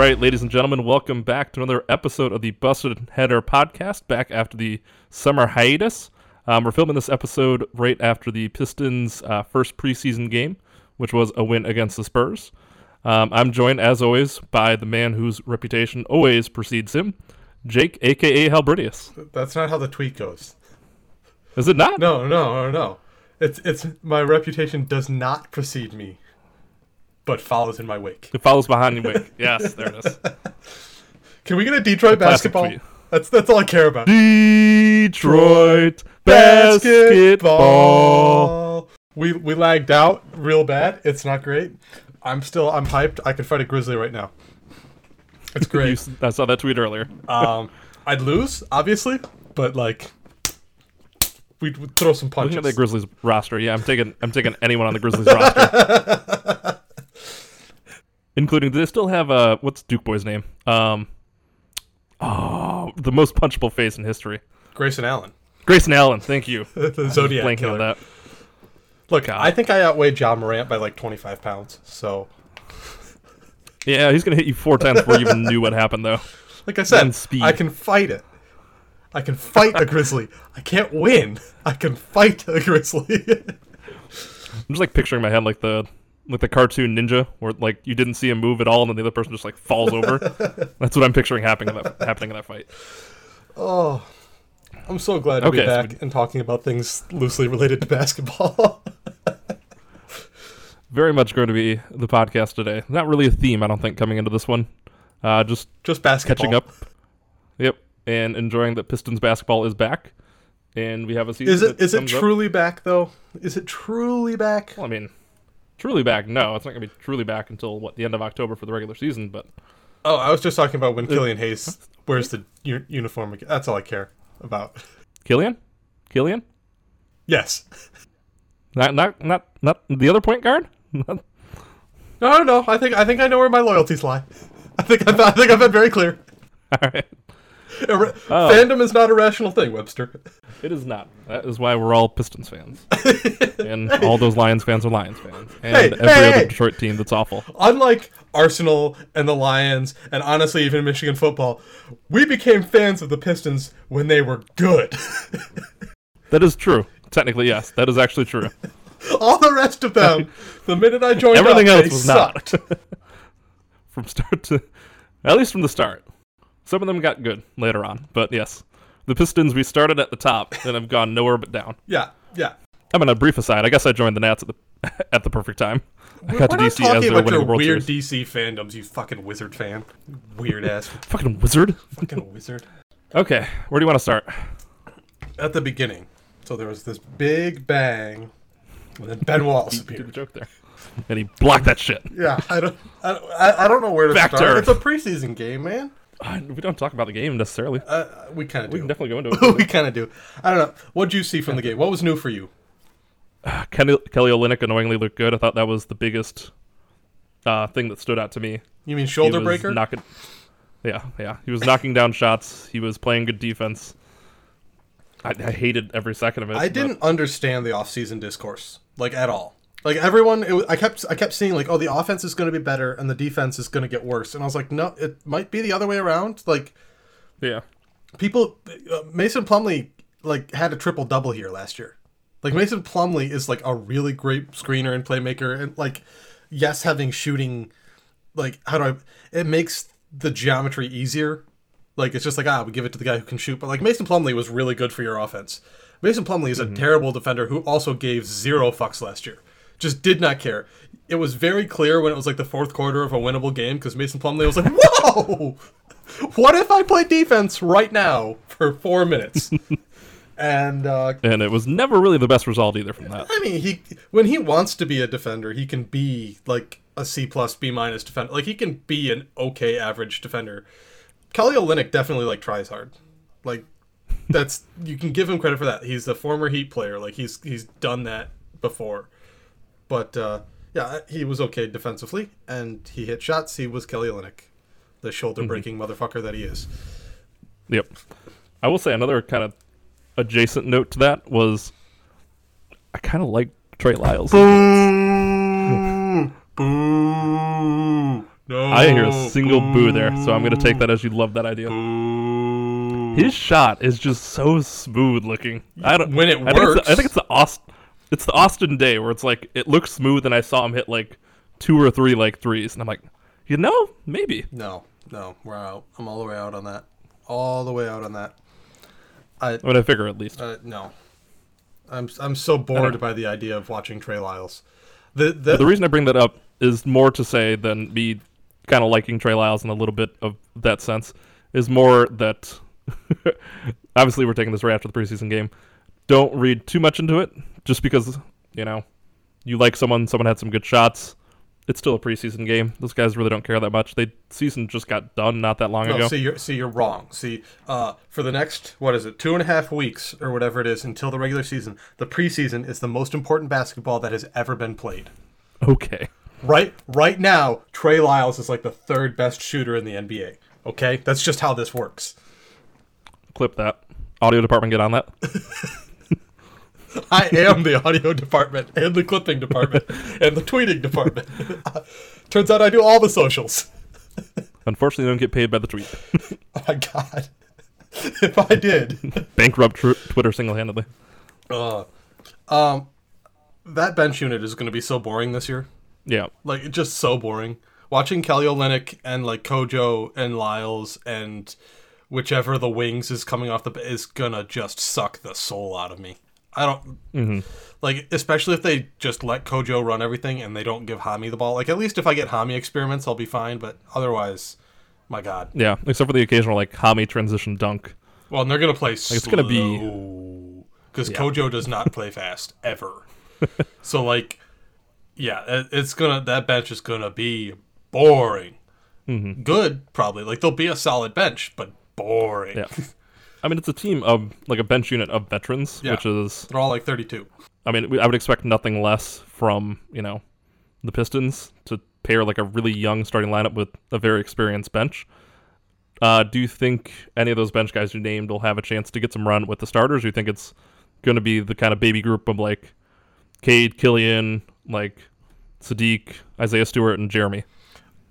Right, ladies and gentlemen, welcome back to another episode of the Busted Header podcast. Back after the summer hiatus, um, we're filming this episode right after the Pistons' uh, first preseason game, which was a win against the Spurs. Um, I'm joined, as always, by the man whose reputation always precedes him, Jake, aka Halbridius. That's not how the tweet goes. Is it not? No, no, no, no. It's it's my reputation does not precede me, but follows in my wake. It follows behind you. Wake. Yes, there it is. Can we get a Detroit classic basketball? That's that's all I care about. Detroit basketball. We we lagged out real bad. It's not great. I'm still I'm hyped. I can fight a grizzly right now. It's You great. s- I saw that tweet earlier. um, I'd lose obviously, but like we'd, we'd throw some Looking punches. at the Grizzlies roster, yeah, I'm taking I'm taking anyone on the Grizzlies roster, including. Do they still have uh what's Duke boy's name? Um, oh, the most punchable face in history, Grayson Allen, Grayson Allen. Thank you. the Zodiac Blanking killer. on that. Look, God. I think I outweighed Ja Morant by like 25 pounds. So, Yeah, he's gonna hit you four times before you even knew what happened, though. like I said. I can fight it. I can fight a grizzly. I can't win. I can fight a grizzly. I'm just like picturing in my head like the like the cartoon ninja, where like you didn't see him move at all, and then the other person just like falls over. That's what I'm picturing happening in that happening in that fight. oh, I'm so glad to Okay, be so back and talking about things loosely related to basketball. Very much going to be the podcast today. Not really a theme, I don't think, coming into this one. Uh, just Just basketball. catching up. Yep, and enjoying that Pistons basketball is back, and we have a season. Is it is it comes up. truly back though? Is it truly back? Well, I mean, truly back. No, it's not going to be truly back until what the end of October for the regular season. But Oh, I was just talking about Uh, when Killian Hayes wears the u- uniform. again. That's all I care about. Killian, Killian, Yes. not not not not the other point guard. No, no, no. I think I think I know where my loyalties lie. I think I've, I think I've been very clear. All right, Irra- Oh. Fandom is not a rational thing, Webster. it is not. That is why we're all Pistons fans, and all those Lions fans are Lions fans, and Hey, every hey, other hey. Detroit team that's awful. Unlike Arsenal and the Lions, and honestly even Michigan football, we became fans of the Pistons when they were good. That is true. Technically, yes, that is actually true. All the rest of them, the minute I joined Everything up, else was sucked. not. from start to, at least from the start. Some of them got good later on, but yes, the Pistons we started at the top and have gone nowhere but down. Yeah, yeah. I'm mean, a brief aside. I guess I joined the Nats at the at the perfect time. I got We're to DC as talking they were about winning your the World weird Series. DC fandoms, you fucking wizard fan. Weird ass Fucking wizard. fucking wizard. Okay, where do you want to start? At the beginning, so there was this big bang, and then Ben Wallace appeared. Do the joke there, and he blocked that shit. Yeah, I don't, I don't, I don't know where to Back to start. Earth. It's a preseason game, man. Uh, We don't talk about the game necessarily. Uh, we kind of do. We can definitely go into it. we kind of do. I don't know. What would you see from the game? What was new for you? Kenny, Kelly Olynyk annoyingly looked good. I thought that was the biggest uh, thing that stood out to me. You mean shoulder breaker? Knocking, yeah, yeah. He was knocking down shots. He was playing good defense. I, I hated every second of it. I didn't understand the off-season discourse like at all. Like everyone, it I kept I kept seeing like, oh, the offense is going to be better and the defense is going to get worse, and I was like, no, it might be the other way around. Like Yeah, people, uh, Mason Plumlee like had a triple double here last year. Like Mason Plumlee is like a really great screener and playmaker, and like yes, having shooting, like how do I? It makes the geometry easier. Like it's just like ah, we give it to the guy who can shoot. But like Mason Plumlee was really good for your offense. Mason Plumlee is a terrible defender who also gave zero fucks last year. Just did not care. It was very clear when it was like the fourth quarter of a winnable game because Mason Plumlee was like, "Whoa, what if I play defense right now for four minutes?" and uh, and it was never really the best result either from that. I mean, he when he wants to be a defender, he can be like a C plus, B minus defender. Like he can be an okay average defender. Kelly Olynyk definitely like tries hard. Like that's you can give him credit for that. He's a former Heat player. Like he's he's done that before. But uh, yeah, he was okay defensively, and he hit shots. He was Kelly Olynyk, the shoulder breaking motherfucker that he is. Yep. I will say another kind of adjacent note to that was I kind of like Trey Lyles. Boo! Boo! No. I didn't hear a single boo there, so I'm gonna take that as you love that idea. Boo. His shot is just so smooth looking. I don't When it I think it's works. the, I think it's the Austin. It's the Austin Daye where it's like it looks smooth, and I saw him hit like two or three like threes, and I'm like, you know, maybe. No, no, we're out. I'm all the way out on that. All the way out on that. I mean, I figure at least. uh, no. I'm I'm so bored by the idea of watching Trey Lyles. The the, The reason I bring that up is more to say than me kind of liking Trey Lyles in a little bit of that sense. Is more that obviously we're taking this right after the preseason game. Don't read too much into it, just because you know you like someone, someone had some good shots. It's still a preseason game. Those guys really don't care that much. They season just got done not that long no, ago. see you're see you're wrong. See, uh, for the next what is it, two and a half weeks or whatever it is until the regular season, the preseason is the most important basketball that has ever been played. Okay. Right right now, Trey Lyles is like the third best shooter in the NBA. Okay, that's just how this works. Clip that. Audio department, get on that. I am the audio department and the clipping department and the tweeting department. Turns out I do all the socials. Unfortunately, they don't get paid by the tweet. Oh my god. if I did. Bankrupt tr- Twitter single handedly. Uh, um, that bench unit is going to be so boring this year. Yeah. Like, it's just so boring. Watching Kelly Olynyk and, like, Kojo and Lyles and whichever the wings is coming off the... is going to just suck the soul out of me. I don't... Like, especially if they just let Kojo run everything and they don't give Hami the ball. Like, at least if I get Hami experiments, I'll be fine. But otherwise, my God. Yeah. Except for the occasional, like, Hami transition dunk. Well, and they're gonna play it's gonna be- because Kojo does not play fast ever. so like, yeah, it- it's gonna that bench is gonna be boring. Mm-hmm. Good, probably. Like they'll be a solid bench, but boring. Yeah. I mean, it's a team of, like, a bench unit of veterans, Yeah. which is, They're all like thirty-two. I mean, I would expect nothing less from, you know, the Pistons to pair, like, a really young starting lineup with a very experienced bench. Uh, do you think any of those bench guys you named will have a chance to get some run with the starters? Do you think it's going to be the kind of baby group of, like, Cade, Killian, like, Sadiq, Isaiah Stewart, and Jerami?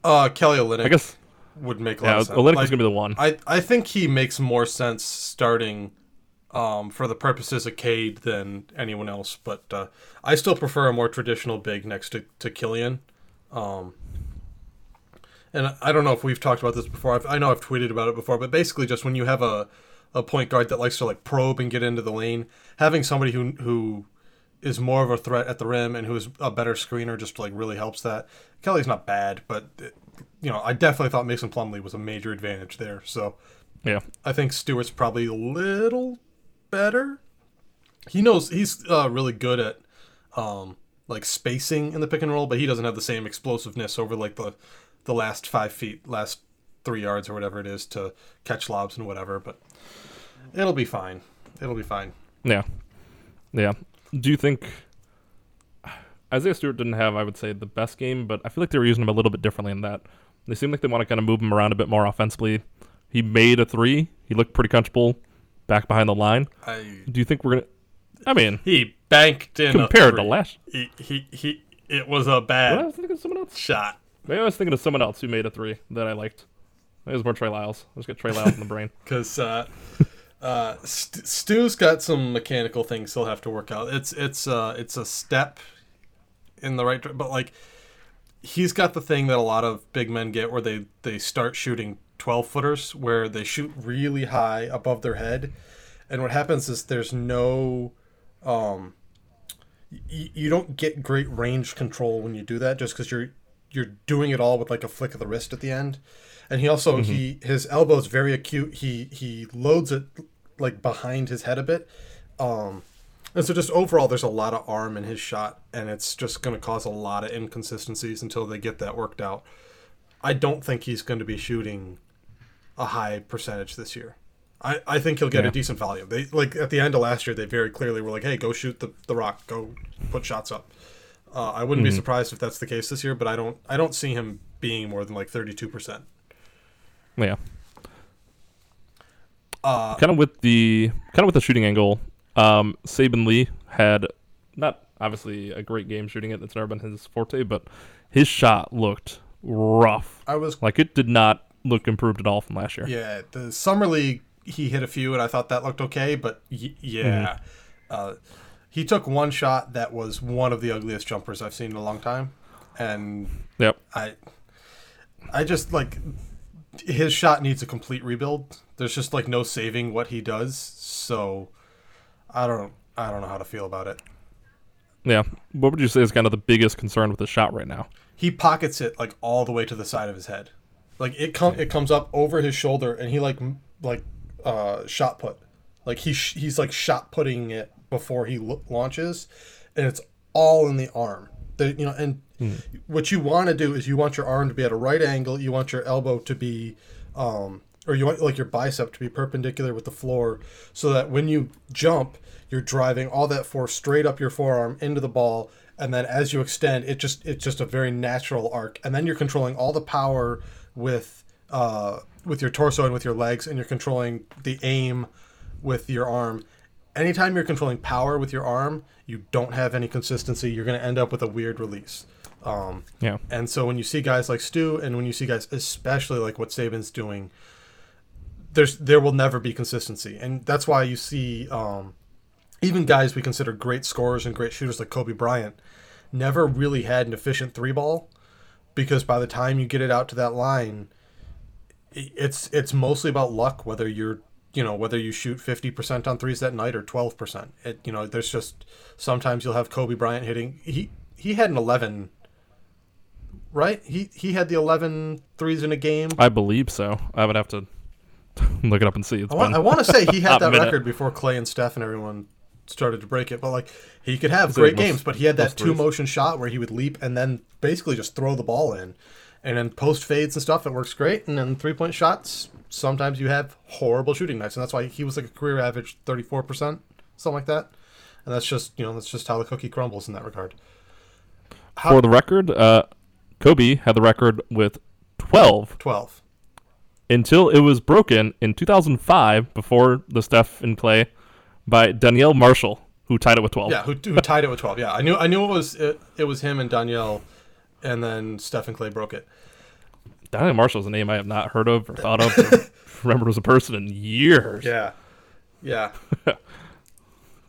Uh, Kelly Olynyk I guess, would make a yeah, lot of sense. Olynyk Like, is going to be the one. I I think he makes more sense starting. Um, for the purposes of Cade than anyone else, but uh, I still prefer a more traditional big next to, to Killian. Um, and I don't know if we've talked about this before. I've, I know I've tweeted about it before, but basically, just when you have a, a point guard that likes to like probe and get into the lane, having somebody who who is more of a threat at the rim and who is a better screener just like really helps that. Kelly's not bad, but you know I definitely thought Mason Plumlee was a major advantage there. So yeah. I think Stewart's probably a little better. He knows he's uh, really good at um, like spacing in the pick and roll, but he doesn't have the same explosiveness over like the the last five feet, last three yards or whatever it is to catch lobs and whatever. But it'll be fine. It'll be fine. Yeah. Yeah. Do you think Isaiah Stewart didn't have, I would say, the best game, but I feel like they were using him a little bit differently in that. They seem like they want to kind of move him around a bit more offensively. He made a three. He looked pretty comfortable back behind the line. I Do you think we're gonna? I mean, he banked in a compared to last. He, he he. It was a bad I was thinking of someone else. shot Maybe I was thinking of someone else who made a three that I liked. Maybe it was more Trey Lyles. I just got Trey Lyles in the brain. because uh, uh, St- Stu's got some mechanical things he'll have to work out. It's it's uh, it's a step in the right, dir- but like he's got the thing that a lot of big men get, where they they start shooting twelve footers, where they shoot really high above their head, and what happens is there's no um y- you don't get great range control when you do that just because you're you're doing it all with like a flick of the wrist at the end. And he also he his elbow is very acute. He he loads it like behind his head a bit. Um and so just overall there's a lot of arm in his shot and it's just going to cause a lot of inconsistencies until they get that worked out i don't think he's going to be shooting a high percentage this year I, I think he'll get Yeah. a decent volume. They like at the end of last year, they very clearly were like, "Hey, go shoot the, the rock, go put shots up." Uh, I wouldn't be surprised if that's the case this year, but I don't I don't see him being more than like thirty two percent. Yeah. Uh, kind of with the kind of with the shooting angle. Um, Saben Lee had not obviously a great game shooting it. That's never been his forte, but his shot looked rough. I was Like it did not look improved at all from last year. yeah. The summer league he hit a few, and I thought that looked okay. But y- yeah, uh, he took one shot that was one of the ugliest jumpers I've seen in a long time, and Yep. I, I just like his shot needs a complete rebuild. There's just like no saving what he does. So I don't I don't know how to feel about it. Yeah. What would you say is kind of the biggest concern with the shot right now? He pockets it like all the way to the side of his head. Like it com- it comes up over his shoulder and he like m- like uh shot put. Like he sh- he's like shot putting it before he lo- launches and it's all in the arm. The, you know and what you want to do is you want your arm to be at a right angle, you want your elbow to be um or you want like your bicep to be perpendicular with the floor so that when you jump you're driving all that force straight up your forearm into the ball. And then as you extend it just it's just a very natural arc. And then you're controlling all the power with uh with your torso and with your legs and you're controlling the aim with your arm. Anytime you're controlling power with your arm you don't have any consistency. You're going to end up with a weird release. Um Yeah. and so when you see guys like Stu and when you see guys especially like what Saben's doing, there's there will never be consistency. And that's why you see um, even guys we consider great scorers and great shooters like Kobe Bryant never really had an efficient three ball because by the time you get it out to that line, it's it's mostly about luck whether you're you know whether you shoot 50% on threes that night or 12%. It you know there's just sometimes you'll have Kobe Bryant hitting he he had an 11 right? He he had the 11 threes in a game. I believe so. I would have to look it up and see. It's I want, I want to say he had that minute. record before Clay and Steph and everyone started to break it. But like he could have great most- games, but he had that two threes? motion shot where he would leap and then basically just throw the ball in. And then post fades and stuff, it works great. And then three point shots, sometimes you have horrible shooting nights, and that's why he was like a career average thirty four percent, something like that. And that's just you know that's just how the cookie crumbles in that regard. How, For the record, uh, Kobe had the record with 12 twelve. Until it was broken in 2005 before the Steph and Clay by Donyell Marshall, who tied it with 12. Yeah, who, who tied it with twelve? Yeah, I knew I knew it was it, it was him and Donyell, and then Steph and Clay broke it. Donyell Marshall is a name I have not heard of or thought of or remembered as a person in years. Yeah, yeah.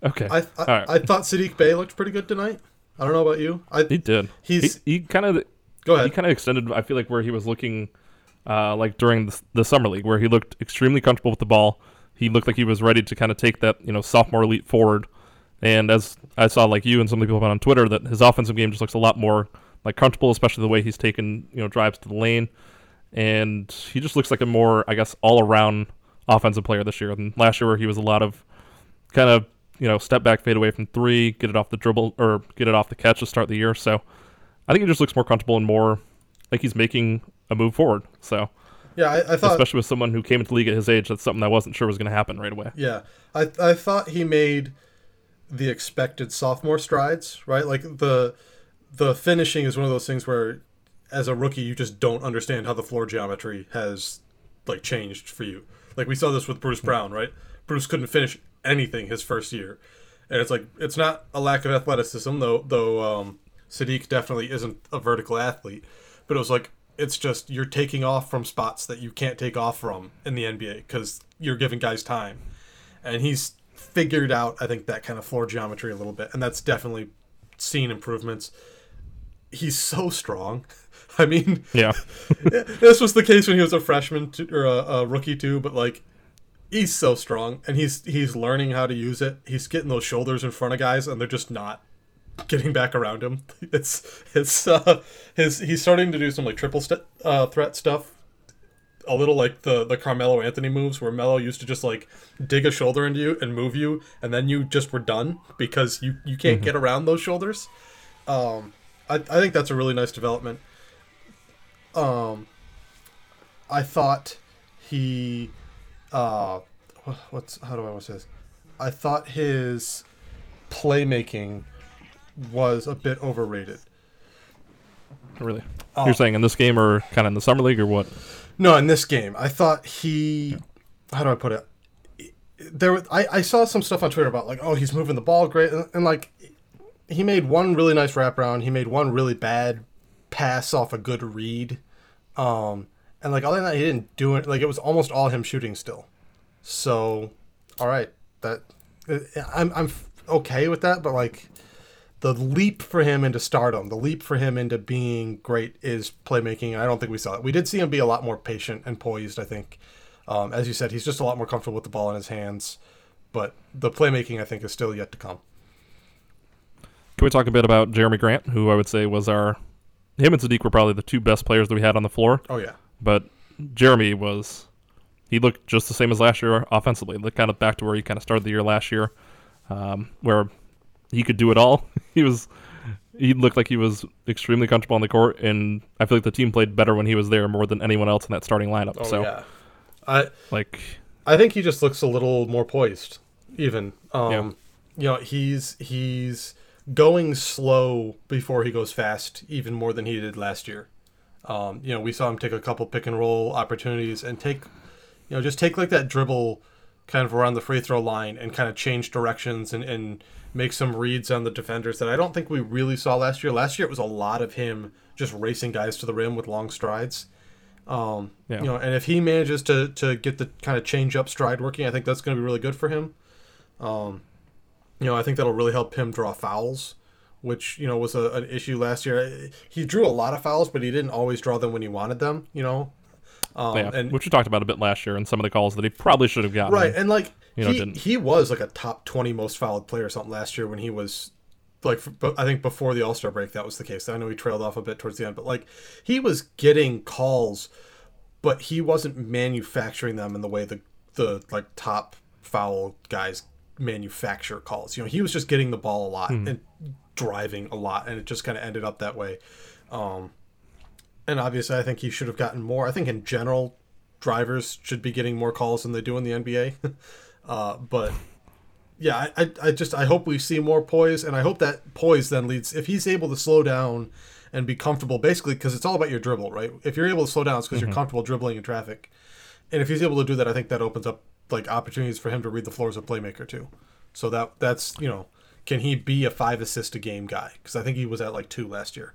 Okay. I I, right. I thought Sadiq Bey looked pretty good tonight. I don't know about you. I he did. He's- he, he kind of go ahead. he kind of extended. I feel like where he was looking, uh, like during the, the summer league, where he looked extremely comfortable with the ball. He looked like he was ready to kind of take that you know sophomore leap forward. And as I saw, like you and some of the people on Twitter, that his offensive game just looks a lot more like comfortable, especially the way he's taken you know drives to the lane, and he just looks like a more I guess all around offensive player this year than last year, where he was a lot of kind of you know step back, fade away from three, get it off the dribble or get it off the catch to start the year. So I think he just looks more comfortable and more like he's making a move forward. So Yeah, I, I thought. especially with someone who came into the league at his age, that's something I wasn't sure was going to happen right away. Yeah, I I thought he made the expected sophomore strides. Right, like the the finishing is one of those things where, as a rookie, you just don't understand how the floor geometry has like changed for you. Like we saw this with Bruce Brown, right? Bruce couldn't finish anything his first year, and it's like it's not a lack of athleticism though. Though um, Sadiq definitely isn't a vertical athlete, but it was like it's just you're taking off from spots that you can't take off from in the NBA because you're giving guys time, and he's figured out I think that kind of floor geometry a little bit, and that's definitely seen improvements. He's so strong. I mean, Yeah, this was the case when he was a freshman to, or a, a rookie too, but like he's so strong and he's he's learning how to use it. He's getting those shoulders in front of guys and they're just not getting back around him. It's it's uh his he's starting to do some like triple st- uh, threat stuff. A little like the the Carmelo Anthony moves where Melo used to just like dig a shoulder into you and move you and then you just were done because you you can't get around those shoulders. Um I, I think that's a really nice development. Um I thought he uh what's how do I want to say this? I thought his playmaking was a bit overrated. really. Oh. You're saying in this game or kind of in the summer league or what? No, in this game, I thought he. How do I put it? There, was- I, I saw some stuff on Twitter about like, oh, he's moving the ball great, and, and like, he made one really nice wraparound. He made one really bad pass off a good read. Um, and like other than that, he didn't do it. Like it was almost all him shooting still. So, all right, that I'm I'm okay with that. But like the leap for him into stardom, the leap for him into being great is playmaking. I don't think we saw it. We did see him be a lot more patient and poised. I think, um, as you said, he's just a lot more comfortable with the ball in his hands. But the playmaking, I think, is still yet to come. Can we talk a bit about Jerami Grant, who I would say was our him and Sadiq were probably the two best players that we had on the floor. Oh yeah, but Jerami was he looked just the same as last year offensively. Looked kind of back to where he kind of started the year last year, um, where he could do it all. he was he looked like he was extremely comfortable on the court, and I feel like the team played better when he was there more than anyone else in that starting lineup. oh so yeah. I like I think he just looks a little more poised, even. Um, Yeah. You know, he's he's going slow before he goes fast, even more than he did last year. Um, you know, we saw him take a couple pick and roll opportunities and take, you know, just take like that dribble kind of around the free throw line and kind of change directions and, and make some reads on the defenders that I don't think we really saw last year. Last year it was a lot of him just racing guys to the rim with long strides. Um, Yeah. You know, and if he manages to to get the kind of change up stride working, I think that's going to be really good for him. Um, you know, I think that'll really help him draw fouls, which you know was a, an issue last year. He drew a lot of fouls, but he didn't always draw them when he wanted them. You know, um, yeah, and which we talked about a bit last year and some of the calls that he probably should have gotten. right, and like you know, he didn't. he was like a top twenty most fouled player or something last year when he was like I think before the All Star break that was the case. I know he trailed off a bit towards the end, but like he was getting calls, but he wasn't manufacturing them in the way the the like top foul guys manufacture calls. You know, he was just getting the ball a lot and driving a lot, and it just kind of ended up that way. Um, and obviously, I think he should have gotten more. I think in general, drivers should be getting more calls than they do in the NBA. uh, but yeah, I, I, just I hope we see more poise, and I hope that poise then leads if he's able to slow down and be comfortable, basically because it's all about your dribble, right? If you're able to slow down, it's because you're comfortable dribbling in traffic, and if he's able to do that, I think that opens up like opportunities for him to read the floor as a playmaker too. So that that's you know, can he be a five assist a game guy? Because I think he was at like two last year.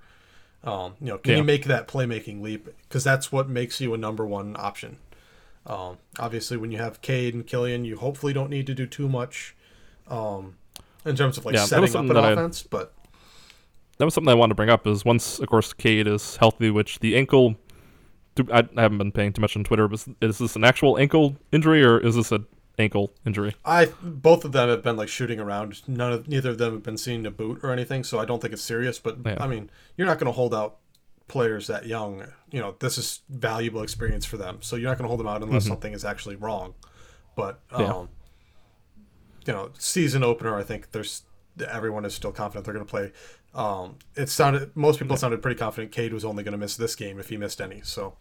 Um, you know, can Yeah. you make that playmaking leap? Because that's what makes you a number one option. Um, obviously, when you have Cade and Killian, you hopefully don't need to do too much um, in terms of like Yeah, setting up an that I- offense. But that was something I wanted to bring up. Is once, of course, Cade is healthy, which the ankle. I, I haven't been paying too much on Twitter, but is this an actual ankle injury or is this an ankle injury? I both of them have been like shooting around. None of neither of them have been seen to boot or anything, so I don't think it's serious. But Yeah. I mean, you're not going to hold out players that young. You know, this is valuable experience for them, so you're not going to hold them out unless something is actually wrong. But um, Mm-hmm. Yeah. you know, season opener, I think there's everyone is still confident they're going to play. Um, it sounded most people sounded pretty confident Cade was only going to miss this game if he missed any. So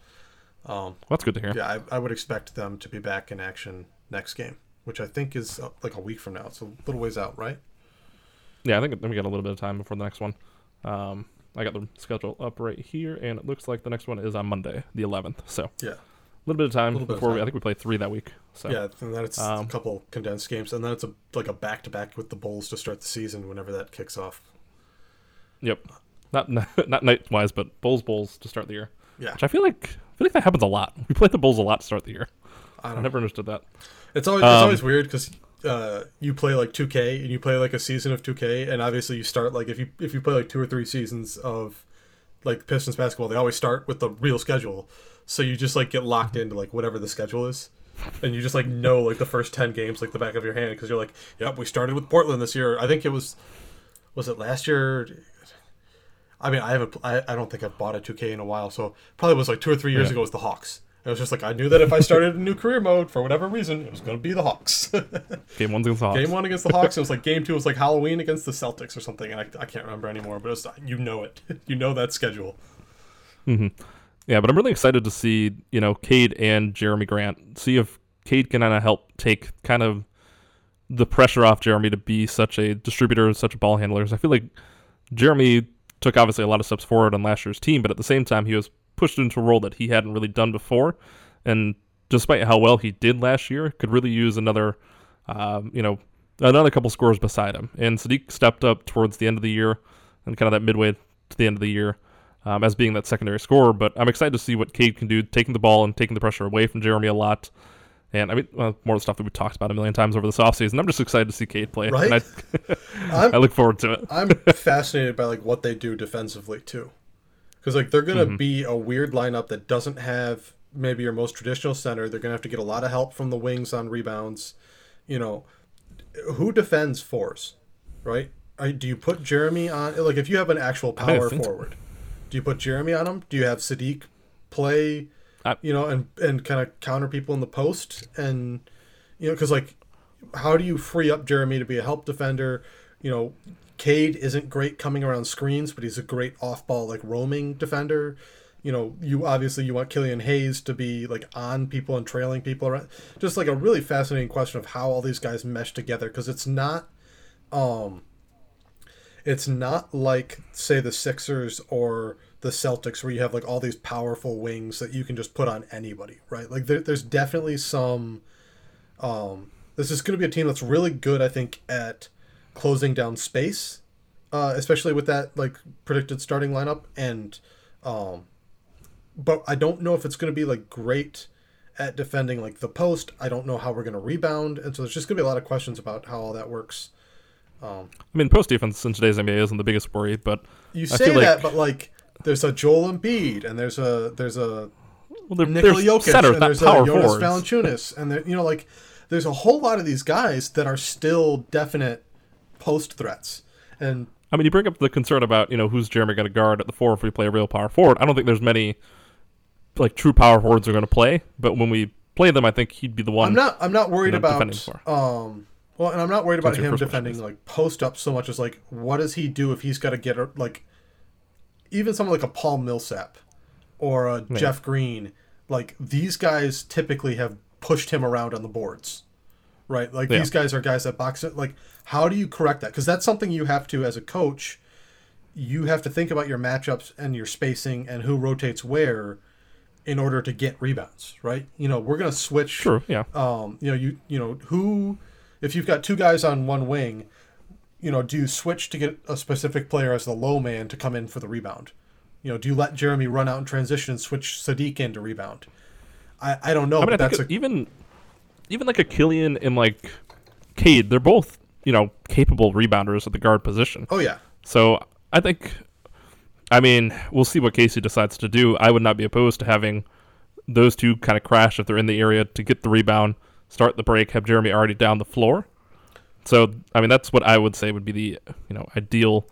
Well, that's good to hear. yeah, I, I would expect them to be back in action next game, which I think is uh, like a week from now. It's a little ways out, right? Yeah, I think we got a little bit of time before the next one. Um, I got the schedule up right here, and it looks like the next one is on Monday, the 11th. So yeah, a little bit of time bit of before we, I think we play three that week. So Yeah, and then it's a Um, couple condensed games, and then it's a like a back to back with the Bulls to start the season whenever that kicks off. yep, not not night wise, but Bulls Bulls to start the year. Yeah, Which I feel like I feel like that happens a lot. We play the Bulls a lot to start the year. I I don't know. never understood that. It's always it's Um, always weird because uh, you play like 2K and you play like a season of 2K, and obviously you start like if you if you play like two or three seasons of like Pistons basketball, they always start with the real schedule, so you just like get locked into like whatever the schedule is. And you just like know like the first ten games like the back of your hand because you're like, yep, we started with Portland this year. I think it was, was it last year? I mean, I haven't. I, I don't think I've bought a 2K in a while, so probably was like two or three years Yeah. ago. Was the Hawks? It was just like I knew that if I started a new career mode for whatever reason, it was going to be the Hawks. Game one against the Hawks. game one against the Hawks. It was like game two was like Halloween against the Celtics or something, and I, I can't remember anymore. But was, you know it. You know that schedule. Hmm. Yeah, but I'm really excited to see, you know, Cade and Jerami Grant. See if Cade can kind of help take kind of the pressure off Jerami to be such a distributor, such a ball handler. I feel like Jerami took obviously a lot of steps forward on last year's team, but at the same time, he was pushed into a role that he hadn't really done before. And despite how well he did last year, could really use another, um, you know, another couple scores beside him. And Sadiq stepped up towards the end of the year and kind of that midway to the end of the year. um, as being that secondary scorer. But I'm excited to see what Cade can do, taking the ball and taking the pressure away from Jerami a lot. And I mean, well, more of the stuff that we talked about a million times over this offseason. I'm just excited to see Cade play. Right? And I, I look forward to it. I'm fascinated by like what they do defensively too, because like they're gonna Mm-hmm. be a weird lineup that doesn't have maybe your most traditional center. They're gonna have to get a lot of help from the wings on rebounds. You know, who defends fours, right? Do you put Jerami on? Like, if you have an actual power think so. forward, do you put Jerami on him? Do you have Sadiq play? I- you know, and and kind of counter people in the post, and you know, because like, how do you free up Jerami to be a help defender? You know, Cade isn't great coming around screens, but he's a great off-ball like roaming defender. You know, you obviously you want Killian Hayes to be like on people and trailing people around. Just like a really fascinating question of how all these guys mesh together because it's not, um, it's not like say the Sixers or the Celtics where you have like all these powerful wings that you can just put on anybody, right? Like there, there's definitely some. Um, this is going to be a team that's really good, I think, at closing down space, uh, especially with that like predicted starting lineup. And, um, but I don't know if it's going to be like great at defending like the post. I don't know how we're going to rebound, and so there's just going to be a lot of questions about how all that works. I mean, post defense in today's NBA isn't the biggest worry, but You say feel like- that, but like there's a Joel Embiid, and there's a there's a well, there, Nikola there's Jokic, centers, and there's a Jonas forwards. Valanciunas, and there, you know, like there's a whole lot of these guys that are still definite post threats. And I mean, you bring up the concern about you know who's Jerami going to guard at the four if we play a real power forward. I don't think there's many like true power forwards are going to play, but when we play them, I think he'd be the one. I'm not I'm not worried You're not about um well, and I'm not worried about That's him defending like post up so much as like what does he do if he's got to get like even someone like a Paul Millsap or a Jeff Green, like these guys typically have pushed him around on the boards. Right? Like Yeah. these guys are guys that box it like how do you correct that? Cuz that's something you have to as a coach you have to think about your matchups and your spacing and who rotates where in order to get rebounds, right? You know, we're going to switch True, yeah. um, you know, you you know who, if you've got two guys on one wing, you know, do you switch to get a specific player as the low man to come in for the rebound? You know, do you let Jerami run out in transition and switch Sadiq in to rebound? I, I don't know, I mean, I that's a, even even like a Killian and like Cade, they're both you know capable rebounders at the guard position. oh yeah, So I think, I mean, we'll see what Casey decides to do. I would not be opposed to having those two kind of crash if they're in the area to get the rebound, start the break, have Jerami already down the floor. So I mean, that's what I would say would be the you know ideal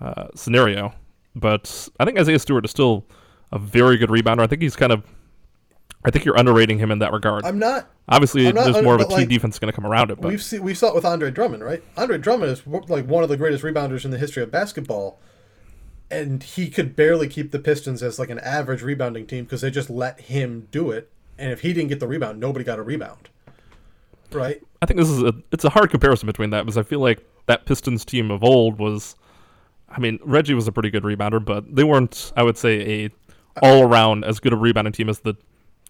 uh, scenario. But I think Isaiah Stewart is still a very good rebounder. I think he's kind of, I think you're underrating him in that regard. I'm not. Obviously, I'm not there's under- more of a team like, defense going to come around it. But We've seen we saw it with Andre Drummond, right? Andre Drummond is like one of the greatest rebounders in the history of basketball, and he could barely keep the Pistons as like an average rebounding team because they just let him do it. And if he didn't get the rebound, nobody got a rebound, right? I think this is a it's a hard comparison between that because I feel like that Pistons team of old was, I mean Reggie was a pretty good rebounder, but they weren't I would say a all around as good a rebounding team as the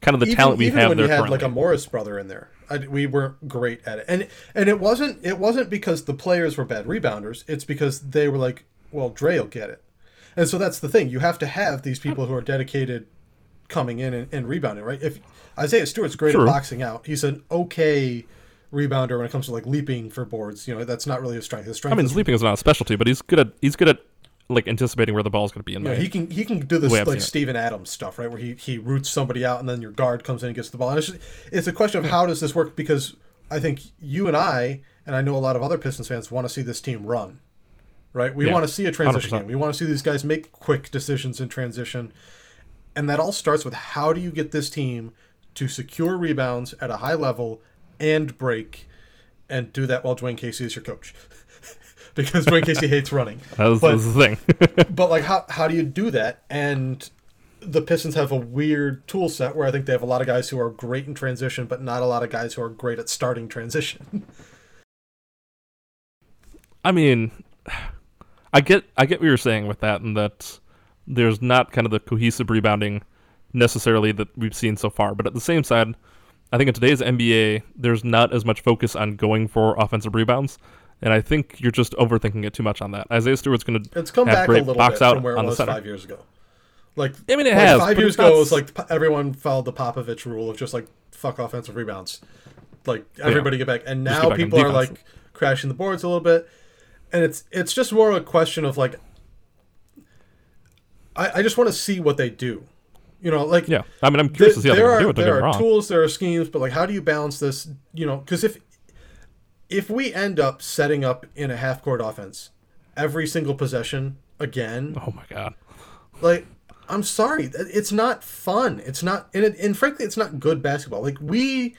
kind of the even, talent we even have when there you had currently. like a Morris brother in there, I, we weren't great at it, and and it wasn't it wasn't because the players were bad rebounders. It's because they were like, well, Dre will get it, and so that's the thing. You have to have these people who are dedicated, coming in and, and rebounding. Right? If Isaiah Stewart's great True. at boxing out, he's an okay rebounder when it comes to like leaping for boards. You know, that's not really his strength. His strength. I mean, is sleeping is not a specialty, but he's good at he's good at like anticipating where the ball's going to be in there. he can he can do this like. Steven Adams stuff, right? Where he, he roots somebody out and then your guard comes in and gets the ball. And it's, just, it's a question of how does this work? Because I think you and I, and I know a lot of other Pistons fans, want to see this team run, right? We Yeah, want to see a transition 100%. game. We want to see these guys make quick decisions in transition, and that all starts with how do you get this team to secure rebounds at a high level and break, and do that while Dwane Casey is your coach. Because Dwane Casey hates running. That's, but- that's the thing. But like, how how do you do that? And the Pistons have a weird tool set where I think they have a lot of guys who are great in transition, but not a lot of guys who are great at starting transition. I mean, I get I get what you're saying with that, and that there's not kind of the cohesive rebounding necessarily that we've seen so far. But at the same side, I think in today's NBA, there's not as much focus on going for offensive rebounds, and I think you're just overthinking it too much on that. Isaiah Stewart's going to It's come have back a little box bit out from where it on the was five years ago. Like I mean, it like has, Five years ago, not it was like everyone followed the Popovich rule of just like fuck offensive rebounds, like everybody get back. And now back people are like crashing the boards a little bit, and it's it's just more a question of like, I, I just want to see what they do, you know, like Yeah, I mean, I'm curious to see how there they're are going to do it. There are wrong. tools, there are schemes, but like, how do you balance this? You know, because if if we end up setting up in a half court offense every single possession again, Oh my god. like I'm sorry, it's not fun. It's not, and, it, and frankly, it's not good basketball. Like we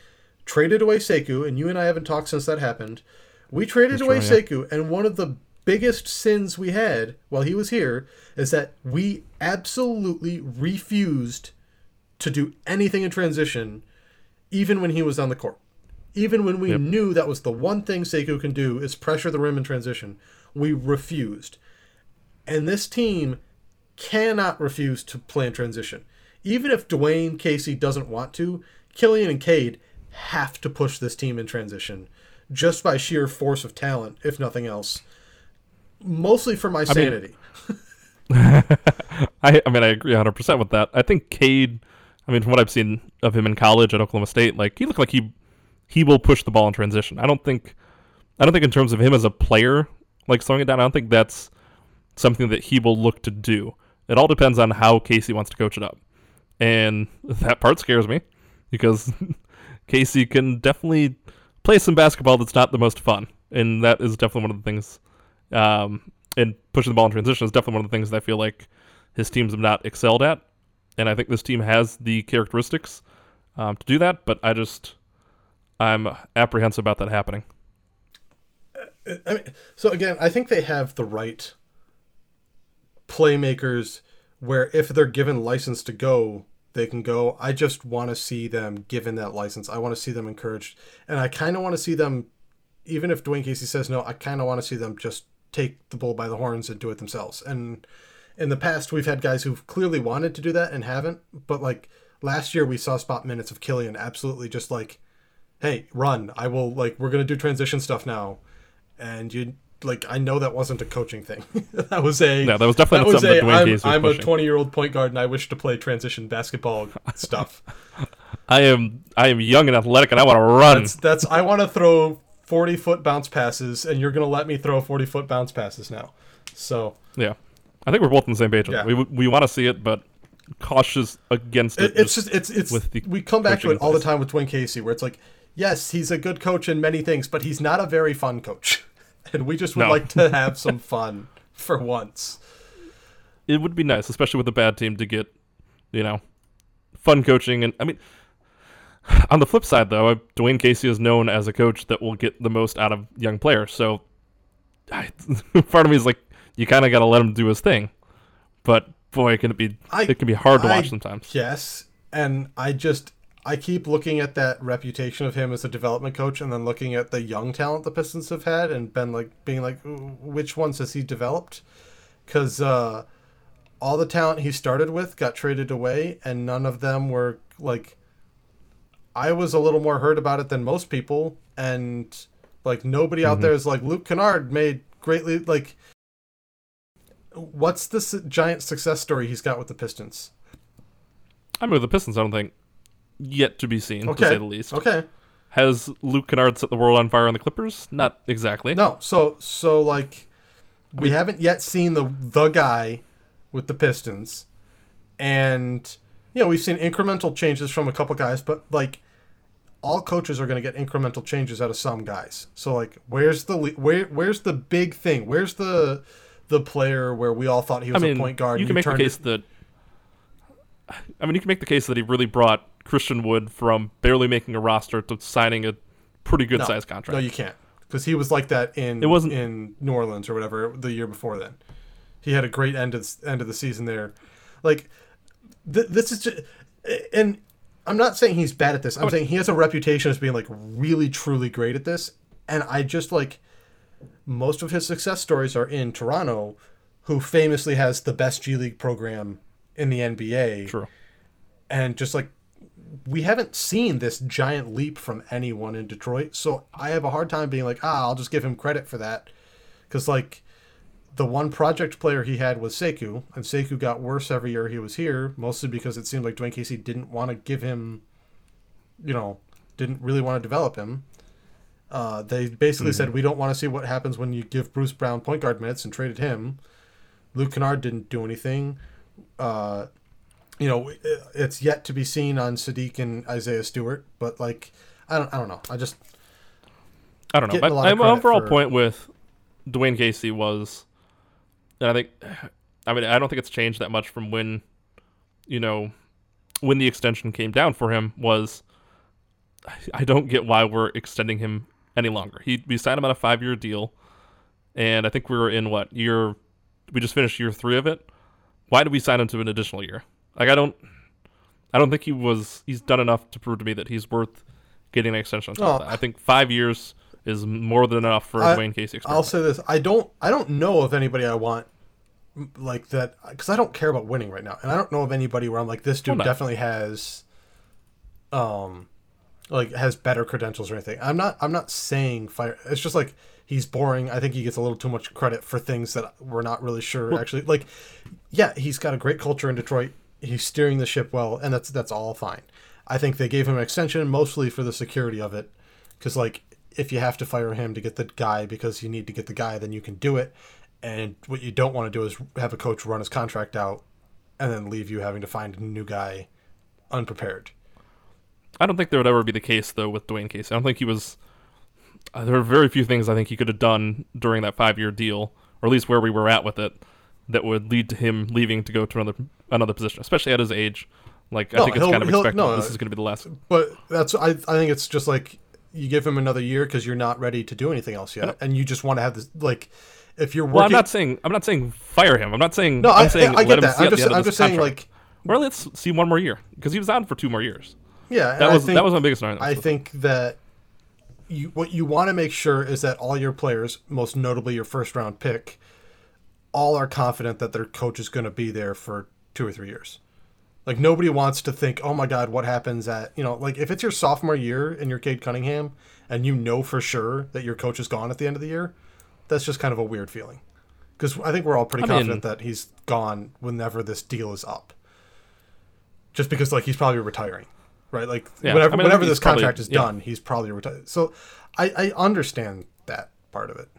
traded away Sekou, and you and I haven't talked since that happened. We traded away true, yeah. Sekou, and one of the biggest sins we had while he was here is that we absolutely refused to do anything in transition, even when he was on the court. Even when we knew that was the one thing Sekou can do is pressure the rim in transition, we refused. And this team cannot refuse to play in transition. Even if Dwane Casey doesn't want to, Killian and Cade have to push this team in transition just by sheer force of talent, if nothing else. Mostly for my sanity. I, I mean, I agree 100 percent with that. I think Cade. I mean, from what I've seen of him in college at Oklahoma State, like he looked like he he will push the ball in transition. I don't think I don't think in terms of him as a player, like slowing it down. I don't think that's something that he will look to do. It all depends on how Casey wants to coach it up, and that part scares me because Casey can definitely play some basketball that's not the most fun, and that is definitely one of the things. Um, and pushing the ball in transition is definitely one of the things that I feel like his teams have not excelled at, and I think this team has the characteristics um, to do that. But I just I'm apprehensive about that happening. I mean, so again, I think they have the right playmakers where if they're given license to go, they can go. I just want to see them given that license. I want to see them encouraged. And I kind of want to see them, even if Dwane Casey says no, I kind of want to see them just take the bull by the horns and do it themselves. And in the past, we've had guys who've clearly wanted to do that and haven't. But like last year, we saw spot minutes of Killian absolutely just like, hey, run. I will, like, we're going to do transition stuff now and you like I know that wasn't a coaching thing. that was a no. that was definitely that something a that Dwane I'm, Casey was I'm a 20 year old point guard and I wish to play transition basketball stuff. I am I am young and athletic, and I want to run. That's that's I want to throw 40 foot bounce passes and you're gonna let me throw 40 foot bounce passes now. So yeah, I think we're both on the same page. Yeah. We we want to see it, but cautious against it. it, it's just it's it's with the we come back to it all the time with Dwane Casey where it's like yes he's a good coach in many things but he's not a very fun coach and we just would No. like to have some fun for once. it would be nice, especially with a bad team, to get you know fun coaching. And I mean, on the flip side, though, uh, Dwane Casey is known as a coach that will get the most out of young players. So I, part of me is like, you kind of got to let him do his thing. But boy, can it be I- it can be hard to I- watch sometimes. Yes, and I just I keep looking at that reputation of him as a development coach, and then looking at the young talent the Pistons have had, and been like being like, which ones has he developed? Because uh, all the talent he started with got traded away, and none of them were like. I was a little more hurt about it than most people, and like nobody out there is like Luke Kennard made greatly like. What's this giant success story he's got with the Pistons? I mean, with the Pistons, I don't think yet to be seen, Okay. to say the least. Okay. Has Luke Kennard set the world on fire on the Clippers? Not exactly. No, so so like we haven't yet seen the the guy with the Pistons, and you know we've seen incremental changes from a couple guys, but like all coaches are going to get incremental changes out of some guys. So like, where's the where where's the big thing? Where's the the player where we all thought he I was mean, a point guard? you can make the turned it- case that. I mean, you can make the case that he really brought Christian Wood from barely making a roster to signing a pretty good no, sized contract. No, you can't because he was like that in It wasn't- in New Orleans or whatever the year before then. He had a great end of end of the season there. Like th- this is just, and I'm not saying he's bad at this. I'm saying he has a reputation as being like really truly great at this. And I just like most of his success stories are in Toronto, who famously has the best G League program in the NBA True. and just like we haven't seen this giant leap from anyone in Detroit. So I have a hard time being like, ah, I'll just give him credit for that. Because, like, the one project player he had was Sekou, and Sekou got worse every year he was here, mostly because it seemed like Dwane Casey didn't want to give him, you know, didn't really want to develop him. Uh, they basically said we don't want to see what happens when you give Bruce Brown point guard minutes and traded him. Luke Kennard didn't do anything. Uh, you know, it's yet to be seen on Sadiq and Isaiah Stewart, but like, I don't, I don't know. I just I don't know. my overall for- point with Dwane Casey was, and I think, I mean, I don't think it's changed that much from when, you know, when the extension came down for him was, I don't get why we're extending him any longer. He we signed him on a five year deal, and I think we were in what year? We just finished year three of it. Why did we sign him to an additional year? Like I don't, I don't think he was. He's done enough to prove to me that he's worth getting an extension. On top of Oh. that. I think five years is more than enough for I- Dwane Casey. I'll say this: I don't, I don't know of anybody I want like that because I don't care about winning right now, and I don't know of anybody where I'm like, this dude Well, definitely has, um, like has better credentials or anything. I'm not, I'm not saying fire. It's just like he's boring. I think he gets a little too much credit for things that we're not really sure actually. Like, yeah, he's got a great culture in Detroit. He's steering the ship well, and that's that's all fine. I think they gave him an extension mostly for the security of it, because like if you have to fire him to get the guy because you need to get the guy, then you can do it. And what you don't want to do is have a coach run his contract out and then leave you having to find a new guy unprepared. I don't think there would ever be the case though with Dwane Casey. I don't think he was. Uh, there are very few things I think he could have done during that five-year deal, or at least where we were at with it, that would lead to him leaving to go to another another position, especially at his age. Like I think it's kind of expected no, this is going to be the last. But that's I, I think it's just like you give him another year because you're not ready to do anything else yet, and you just want to have this like if you're working. Well, I'm not saying I'm not saying fire him. I'm not saying. no, I'm I, saying I I get that. I'm just, I'm just saying contract. like, well, let's see one more year because he was on for two more years. yeah. That was think, that was my biggest argument. I think that you what you want to make sure is that all your players, most notably your first round pick, all are confident that their coach is going to be there for two or three years. Like nobody wants to think, oh my god, what happens at you know, like if it's your sophomore year and you're Cade Cunningham and you know for sure that your coach is gone at the end of the year, that's just kind of a weird feeling. Because I think we're all pretty I mean- confident that he's gone whenever this deal is up. Just because like he's probably retiring, right? Like Yeah, whenever I mean, whenever this probably- contract is yeah. done, he's probably retired. So I, I understand that part of it.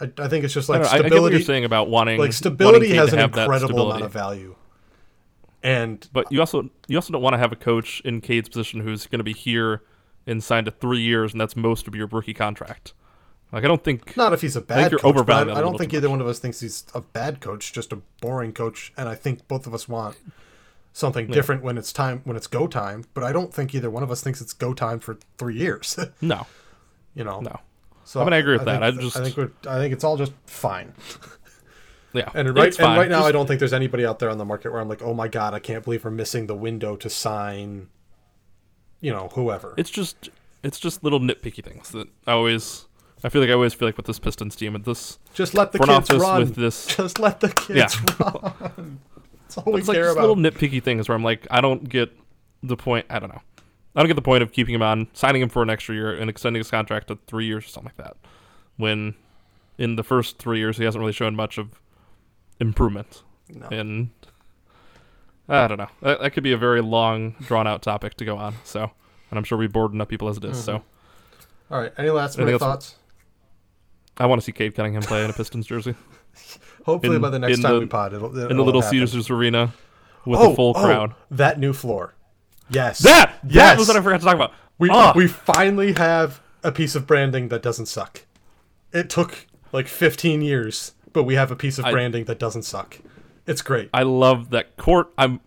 I, I think it's just like don't know, I- I get what stability. you're saying about wanting like stability wanting has an incredible amount of value. And But you also you also don't want to have a coach in Cade's position who's going to be here and signed to three years, and that's most of your rookie contract. Like I don't think not if he's a bad you're coach. I, I don't think either one of us thinks he's a bad coach, just a boring coach. And I think both of us want something different when it's time when it's go time. But I don't think either one of us thinks it's go time for three years. no, you know. no. So I mean, I agree with think- that. I just- I think we're, I think it's all just fine. Yeah, And right, and right now, Just- I don't think there's anybody out there on the market where I'm like, oh my god, I can't believe we're missing the window to sign. You know, whoever. it's just it's just little nitpicky things that I always I feel like I always feel like with this Pistons team and this just let the kids run. with this Just let the kids run. That's all we it's like care just about. little nitpicky things where I'm like I don't get the point. I don't know. I don't get the point of keeping him on, signing him for an extra year, and extending his contract to three years or something like that. When in the first three years he hasn't really shown much of improvement. No. And I don't know. That, that could be a very long, drawn out topic to go on. So, and I'm sure we bored enough people as it is, So mm-hmm. All right. Any last minute thoughts? I want to see Cade Cunningham play in a Pistons jersey Hopefully in- by the next time the- we pod, it'll, it'll in the little happen. Caesars Arena with oh, a full oh, crowd. That new floor. Yes. That that Yes. was what I forgot to talk about. We Ah. we finally have a piece of branding that doesn't suck. It took like 15 years, but we have a piece of I- branding that doesn't suck. It's great. I love that court. I'm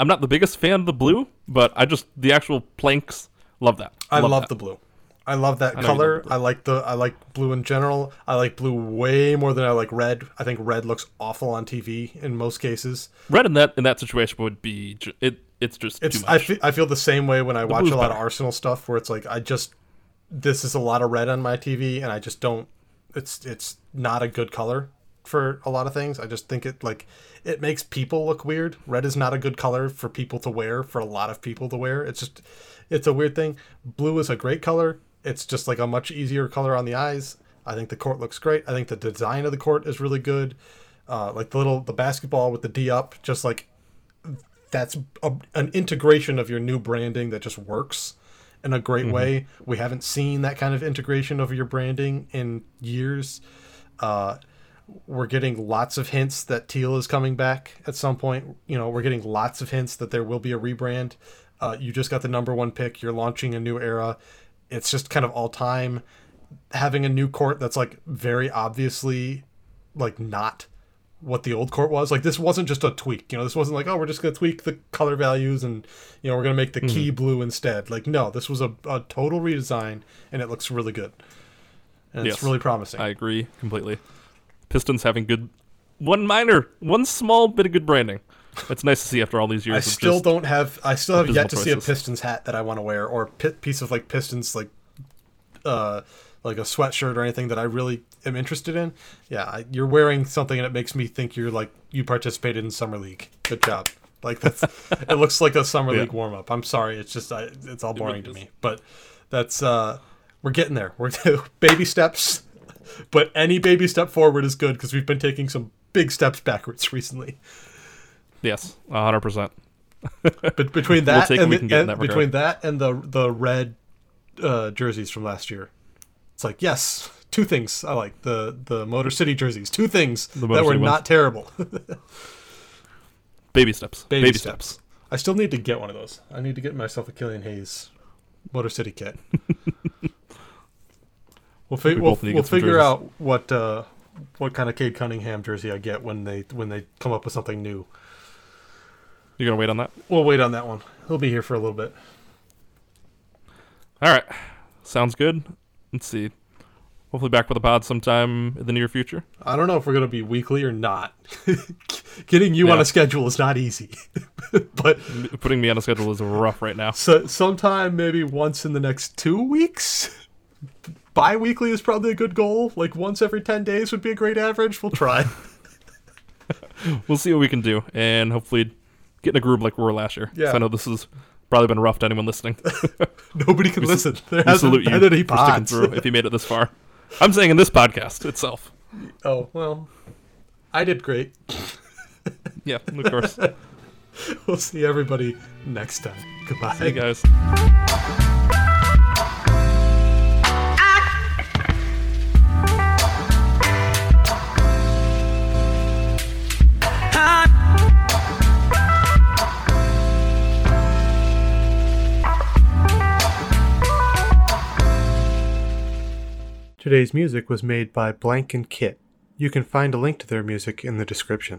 I'm not the biggest fan of the blue, but I just the actual planks love that. I love, that. the blue. I love that you color. love. I like the I like blue in general. I like blue way more than I like red. I think red looks awful on TV in most cases. red in that in that situation would be it. It's just It's too I I feel the same way when I watch a lot of. Arsenal stuff where it's like I just this is a lot of red on my TV and I just don't it's it's not a good color for a lot of things. I just think it like it makes people look weird. Red is not a good color for people to wear for a lot of people to wear. It's just it's a weird thing. Blue is a great color. It's just like a much easier color on the eyes. I think the court looks great. I think the design of the court is really good. Uh, like the little the basketball with the D up, just like that's a, an integration of your new branding that just works in a great way. We haven't seen that kind of integration of your branding in years. Uh, we're getting lots of hints that Teal is coming back at some point. You know, we're getting lots of hints that there will be a rebrand. Uh, you just got the number one pick. You're launching a new era. It's just kind of all time. Having a new court that's like very obviously like not what the old court was. Like this wasn't just a tweak. You know, this wasn't like, oh, we're just gonna tweak the color values and you know we're gonna make the key blue instead. Like no, this was a, a total redesign and it looks really good. And Yes. it's really promising. I agree completely. Pistons having good, one minor, one small bit of good branding. It's nice to see after all these years. I still don't have. I still have yet to see a. Pistons hat that I want to wear, or pi piece of like Pistons like, uh, like a sweatshirt or anything that I really am interested in. Yeah, I, you're wearing something and it makes me think you're like you participated in summer league. Good job. Like that's. it looks like a summer Yeah. league warm up. I'm sorry. It's just I, it's all boring to me. But that's uh, we're getting there. We're baby steps. But any baby step forward is good because we've been taking some big steps backwards recently. Yes, hundred percent. But between that take what and, we the- can get in and that between that and the the red uh, jerseys from last year, it's like yes, two things I like the the Motor City jerseys, two things that were ones. not terrible. Baby steps. Baby, Baby, steps. steps. I still need to get one of those. I need to get myself a Killian Hayes Motor City kit. we'll fi- We we'll, both need to we'll figure jerseys. out what uh, what kind of Cade Cunningham jersey I get when they when they come up with something new. You're gonna wait on that? We'll wait on that one. He'll be here for a little bit. All right, sounds good. Let's see. Hopefully back with a pod sometime in the near future. I don't know if we're going to be weekly or not. Getting you on a schedule is not easy. but Putting me on a schedule is rough right now. so, sometime maybe once in the next two weeks. Bi weekly is probably a good goal. Like once every 10 days would be a great average. We'll try. We'll see what we can do, and hopefully get in a groove like we were last year. Yeah. I know this has probably been rough to anyone listening. Nobody can listen. There We hasn't salute you any for sticking through if you made it this far. I'm saying in this podcast itself. Oh, well, I did great. Yeah, of course. We'll see everybody next time. Goodbye. hey guys. Today's music was made by Blank and Kytt. You can find a link to their music in the description.